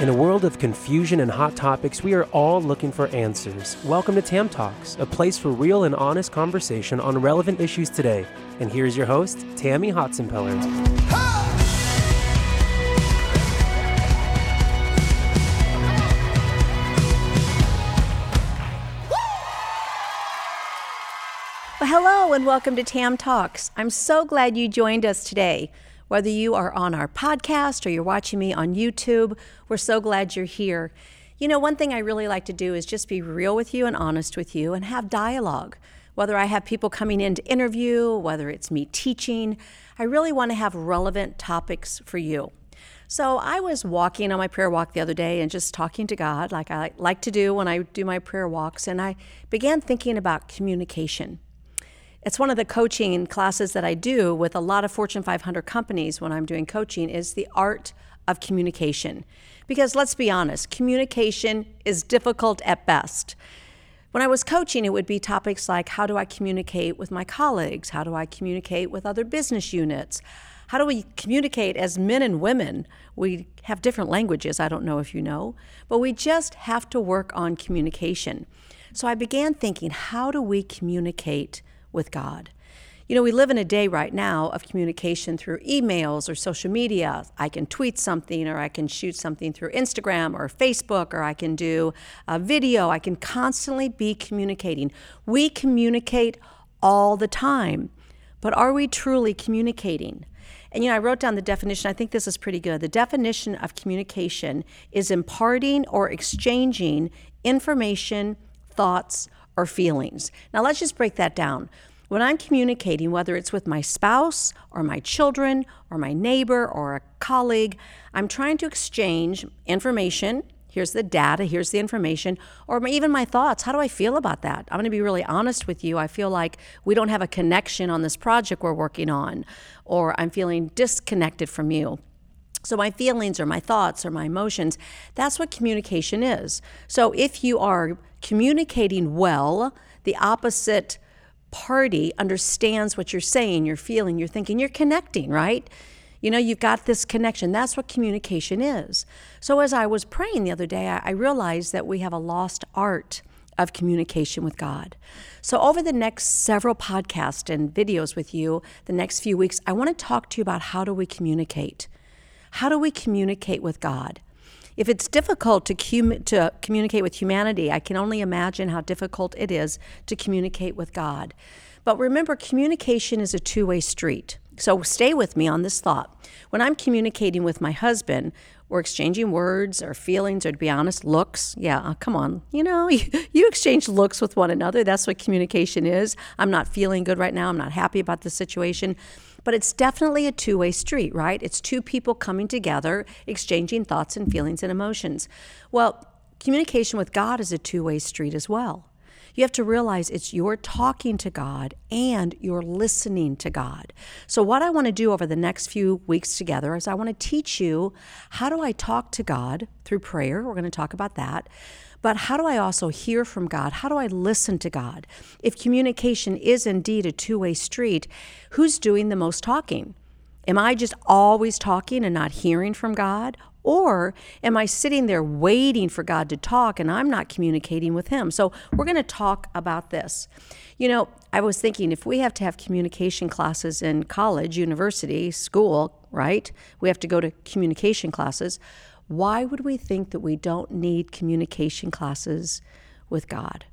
In a world of confusion and hot topics, we are all looking for answers. Welcome to Tam Talks, a place for real and honest conversation on relevant issues today. And here's your host, Tammy Hotsenpiller. Well, hello and welcome to Tam Talks. I'm so glad you joined us today. Whether you are on our podcast or you're watching me on YouTube, we're so glad you're here. You know, one thing I really like to do is just be real with you and honest with you and have dialogue. Whether I have people coming in to interview, whether it's me teaching, I really want to have relevant topics for you. So I was walking on my prayer walk the other day and just talking to God, like I like to do when I do my prayer walks, and I began thinking about communication. It's one of the coaching classes that I do with a lot of Fortune 500 companies when I'm doing coaching is the art of communication. Because let's be honest, communication is difficult at best. When I was coaching, it would be topics like how do I communicate with my colleagues? How do I communicate with other business units? How do we communicate as men and women? We have different languages, I don't know if you know, but we just have to work on communication. So I began thinking, how do we communicate with God. You know, we live in a day right now of communication through emails or social media. I can tweet something or I can shoot something through Instagram or Facebook or I can do a video. I can constantly be communicating. We communicate all the time, but are we truly communicating? And you know, I wrote down the definition. I think this is pretty good. The definition of communication is imparting or exchanging information, thoughts, or feelings. Now, let's just break that down. When I'm communicating, whether it's with my spouse or my children or my neighbor or a colleague, I'm trying to exchange information. Here's the data, here's the information, or even my thoughts. How do I feel about that? I'm going to be really honest with you. I feel like we don't have a connection on this project we're working on, or I'm feeling disconnected from you. So, my feelings or my thoughts or my emotions, that's what communication is. So, if you are communicating well, the opposite party understands what you're saying, you're feeling, you're thinking, you're connecting, right? You know, you've got this connection. That's what communication is. So, as I was praying the other day, I realized that we have a lost art of communication with God. So, over the next several podcasts and videos with you, the next few weeks, I want to talk to you about how do we communicate. How do we communicate with God? If it's difficult to, com- to communicate with humanity, I can only imagine how difficult it is to communicate with God. But remember, communication is a two way street. So stay with me on this thought. When I'm communicating with my husband, we're exchanging words or feelings, or to be honest, looks. Yeah, uh, come on. You know, you, you exchange looks with one another. That's what communication is. I'm not feeling good right now. I'm not happy about the situation. But it's definitely a two way street, right? It's two people coming together, exchanging thoughts and feelings and emotions. Well, communication with God is a two way street as well. You have to realize it's you're talking to God and you're listening to God. So, what I want to do over the next few weeks together is I want to teach you how do I talk to God through prayer. We're going to talk about that. But how do I also hear from God? How do I listen to God? If communication is indeed a two way street, who's doing the most talking? Am I just always talking and not hearing from God? Or am I sitting there waiting for God to talk and I'm not communicating with Him? So we're going to talk about this. You know, I was thinking if we have to have communication classes in college, university, school, right? We have to go to communication classes. Why would we think that we don't need communication classes with God?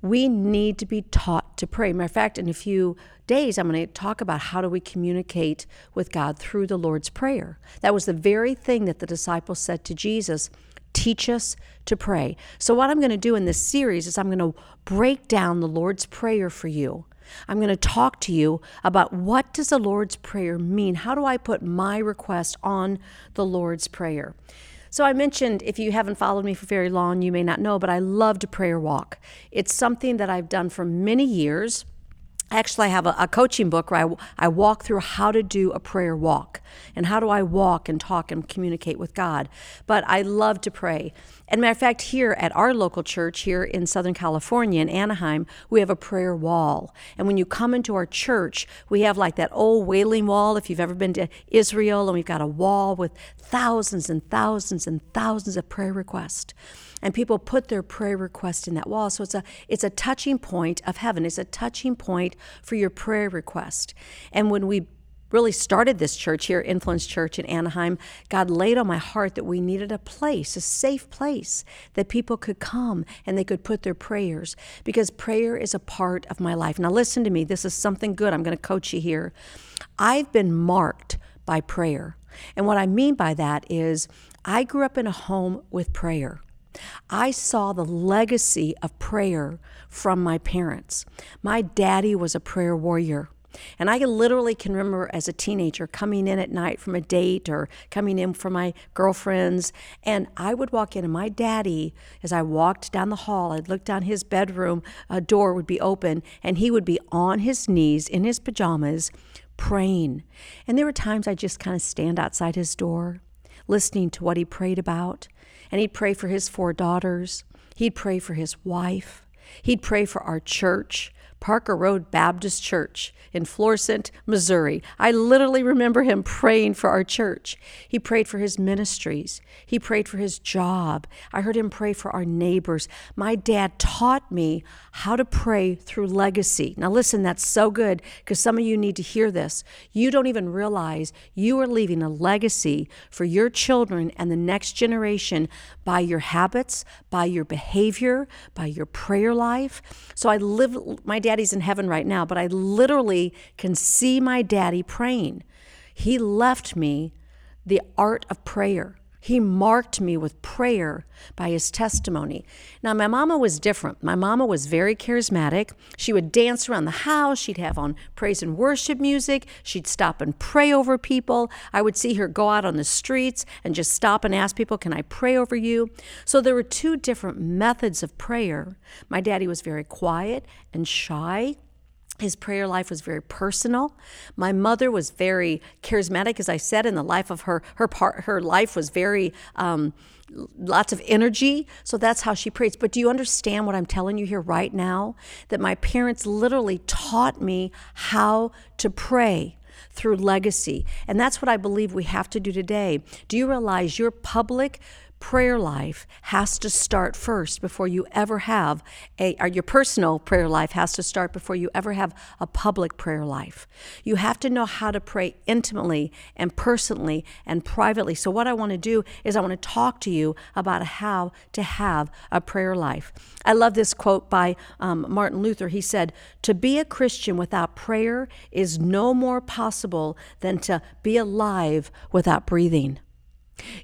We need to be taught to pray. Matter of fact, in a few days, I'm going to talk about how do we communicate with God through the Lord's Prayer. That was the very thing that the disciples said to Jesus teach us to pray. So, what I'm going to do in this series is I'm going to break down the Lord's Prayer for you. I'm going to talk to you about what does the Lord's Prayer mean? How do I put my request on the Lord's Prayer? So I mentioned if you haven't followed me for very long, you may not know, but I love to prayer walk. It's something that I've done for many years. Actually, I have a, a coaching book where I, I walk through how to do a prayer walk and how do I walk and talk and communicate with God. But I love to pray. And matter of fact, here at our local church here in Southern California, in Anaheim, we have a prayer wall. And when you come into our church, we have like that old wailing wall. If you've ever been to Israel, and we've got a wall with thousands and thousands and thousands of prayer requests. And people put their prayer request in that wall. So it's a it's a touching point of heaven. It's a touching point for your prayer request. And when we really started this church here, Influence Church in Anaheim, God laid on my heart that we needed a place, a safe place that people could come and they could put their prayers because prayer is a part of my life. Now, listen to me, this is something good. I'm going to coach you here. I've been marked by prayer. And what I mean by that is I grew up in a home with prayer. I saw the legacy of prayer from my parents. My daddy was a prayer warrior. And I literally can remember as a teenager coming in at night from a date or coming in for my girlfriends. And I would walk in, and my daddy, as I walked down the hall, I'd look down his bedroom, a door would be open, and he would be on his knees in his pajamas praying. And there were times I just kind of stand outside his door, listening to what he prayed about. And he'd pray for his four daughters, he'd pray for his wife, he'd pray for our church. Parker Road Baptist Church in Florissant, Missouri. I literally remember him praying for our church. He prayed for his ministries, he prayed for his job. I heard him pray for our neighbors. My dad taught me how to pray through legacy. Now, listen, that's so good because some of you need to hear this. You don't even realize you are leaving a legacy for your children and the next generation by your habits, by your behavior, by your prayer life. So I live, my daddy's in heaven right now, but I literally can see my daddy praying. He left me the art of prayer. He marked me with prayer by his testimony. Now, my mama was different. My mama was very charismatic. She would dance around the house. She'd have on praise and worship music. She'd stop and pray over people. I would see her go out on the streets and just stop and ask people, Can I pray over you? So there were two different methods of prayer. My daddy was very quiet and shy. His prayer life was very personal. My mother was very charismatic, as I said, in the life of her her part. Her life was very um, lots of energy. So that's how she prays. But do you understand what I'm telling you here right now? That my parents literally taught me how to pray through legacy, and that's what I believe we have to do today. Do you realize your public prayer life has to start first before you ever have a or your personal prayer life has to start before you ever have a public prayer life. You have to know how to pray intimately and personally and privately. So what I want to do is I want to talk to you about how to have a prayer life. I love this quote by um, Martin Luther. He said, "To be a Christian without prayer is no more possible than to be alive without breathing."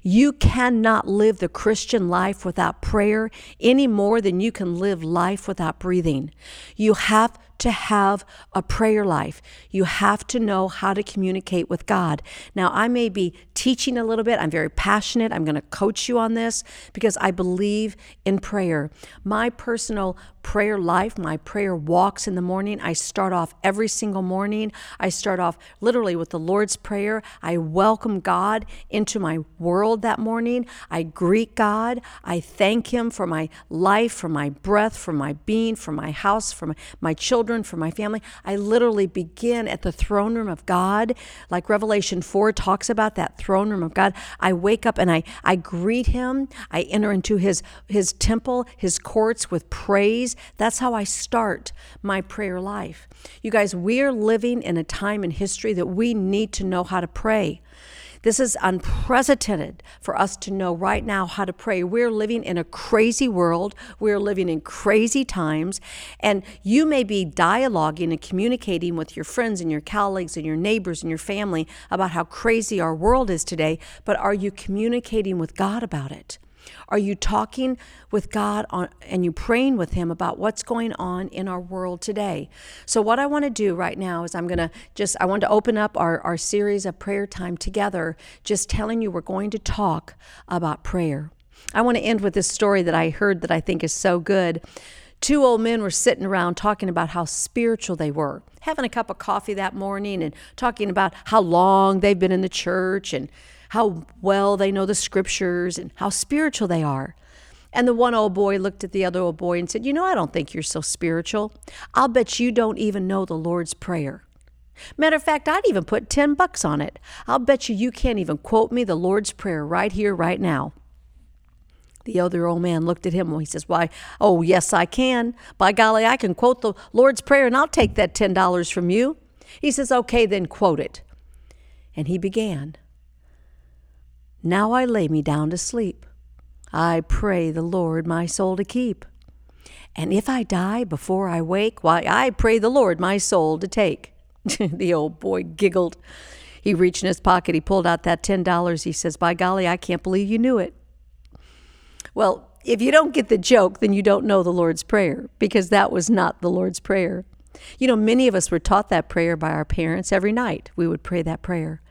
You cannot live the Christian life without prayer any more than you can live life without breathing. You have to have a prayer life. You have to know how to communicate with God. Now, I may be teaching a little bit. I'm very passionate. I'm going to coach you on this because I believe in prayer. My personal prayer life, my prayer walks in the morning, I start off every single morning. I start off literally with the Lord's Prayer. I welcome God into my world that morning. I greet God. I thank Him for my life, for my breath, for my being, for my house, for my, children, for my family. I literally begin at the throne room of God, like Revelation 4 talks about that throne room of God. I wake up and I, I greet him. I enter into his, his temple, his courts with praise. That's how I start my prayer life. You guys, we are living in a time in history that we need to know how to pray. This is unprecedented for us to know right now how to pray. We're living in a crazy world. We're living in crazy times. And you may be dialoguing and communicating with your friends and your colleagues and your neighbors and your family about how crazy our world is today, but are you communicating with God about it? Are you talking with God on, and you praying with Him about what's going on in our world today? So, what I want to do right now is I'm going to just, I want to open up our, our series of prayer time together, just telling you we're going to talk about prayer. I want to end with this story that I heard that I think is so good. Two old men were sitting around talking about how spiritual they were, having a cup of coffee that morning and talking about how long they've been in the church and how well they know the scriptures and how spiritual they are. And the one old boy looked at the other old boy and said, You know, I don't think you're so spiritual. I'll bet you don't even know the Lord's Prayer. Matter of fact, I'd even put 10 bucks on it. I'll bet you you can't even quote me the Lord's Prayer right here, right now. The other old man looked at him. And he says, Why, oh, yes, I can. By golly, I can quote the Lord's Prayer and I'll take that $10 from you. He says, Okay, then quote it. And he began. Now I lay me down to sleep. I pray the Lord my soul to keep. And if I die before I wake, why, I pray the Lord my soul to take. the old boy giggled. He reached in his pocket. He pulled out that $10. He says, By golly, I can't believe you knew it. Well, if you don't get the joke, then you don't know the Lord's Prayer because that was not the Lord's Prayer. You know, many of us were taught that prayer by our parents every night. We would pray that prayer.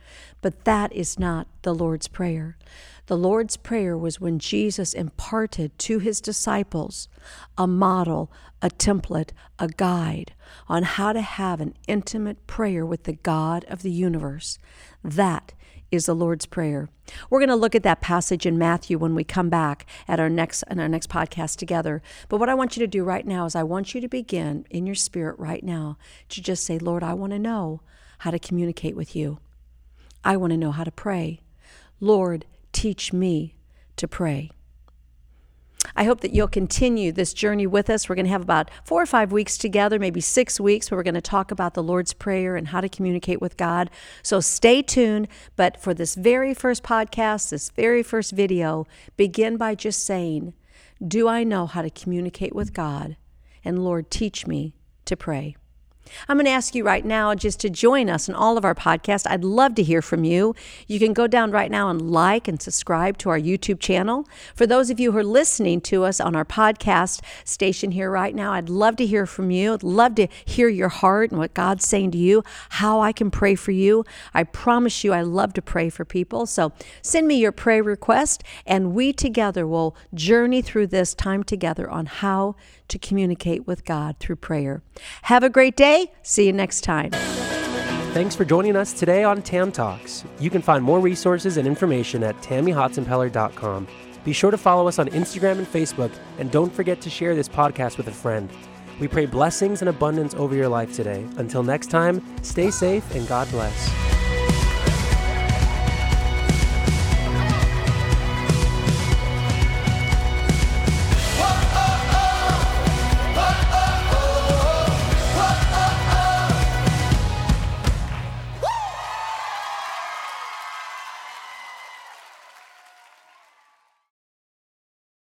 But that is not the Lord's Prayer. The Lord's Prayer was when Jesus imparted to his disciples a model, a template, a guide on how to have an intimate prayer with the God of the universe. That is the Lord's Prayer. We're going to look at that passage in Matthew when we come back at our next in our next podcast together. But what I want you to do right now is I want you to begin in your spirit right now to just say, "Lord, I want to know how to communicate with you. I want to know how to pray. Lord, teach me to pray." I hope that you'll continue this journey with us. We're going to have about four or five weeks together, maybe six weeks, where we're going to talk about the Lord's Prayer and how to communicate with God. So stay tuned. But for this very first podcast, this very first video, begin by just saying, Do I know how to communicate with God? And Lord, teach me to pray. I'm going to ask you right now just to join us in all of our podcasts. I'd love to hear from you. You can go down right now and like and subscribe to our YouTube channel. For those of you who are listening to us on our podcast station here right now, I'd love to hear from you. I'd love to hear your heart and what God's saying to you, how I can pray for you. I promise you, I love to pray for people. So send me your prayer request, and we together will journey through this time together on how to communicate with God through prayer. Have a great day. See you next time. Thanks for joining us today on Tam Talks. You can find more resources and information at tammyhotsenpiller.com. Be sure to follow us on Instagram and Facebook, and don't forget to share this podcast with a friend. We pray blessings and abundance over your life today. Until next time, stay safe and God bless.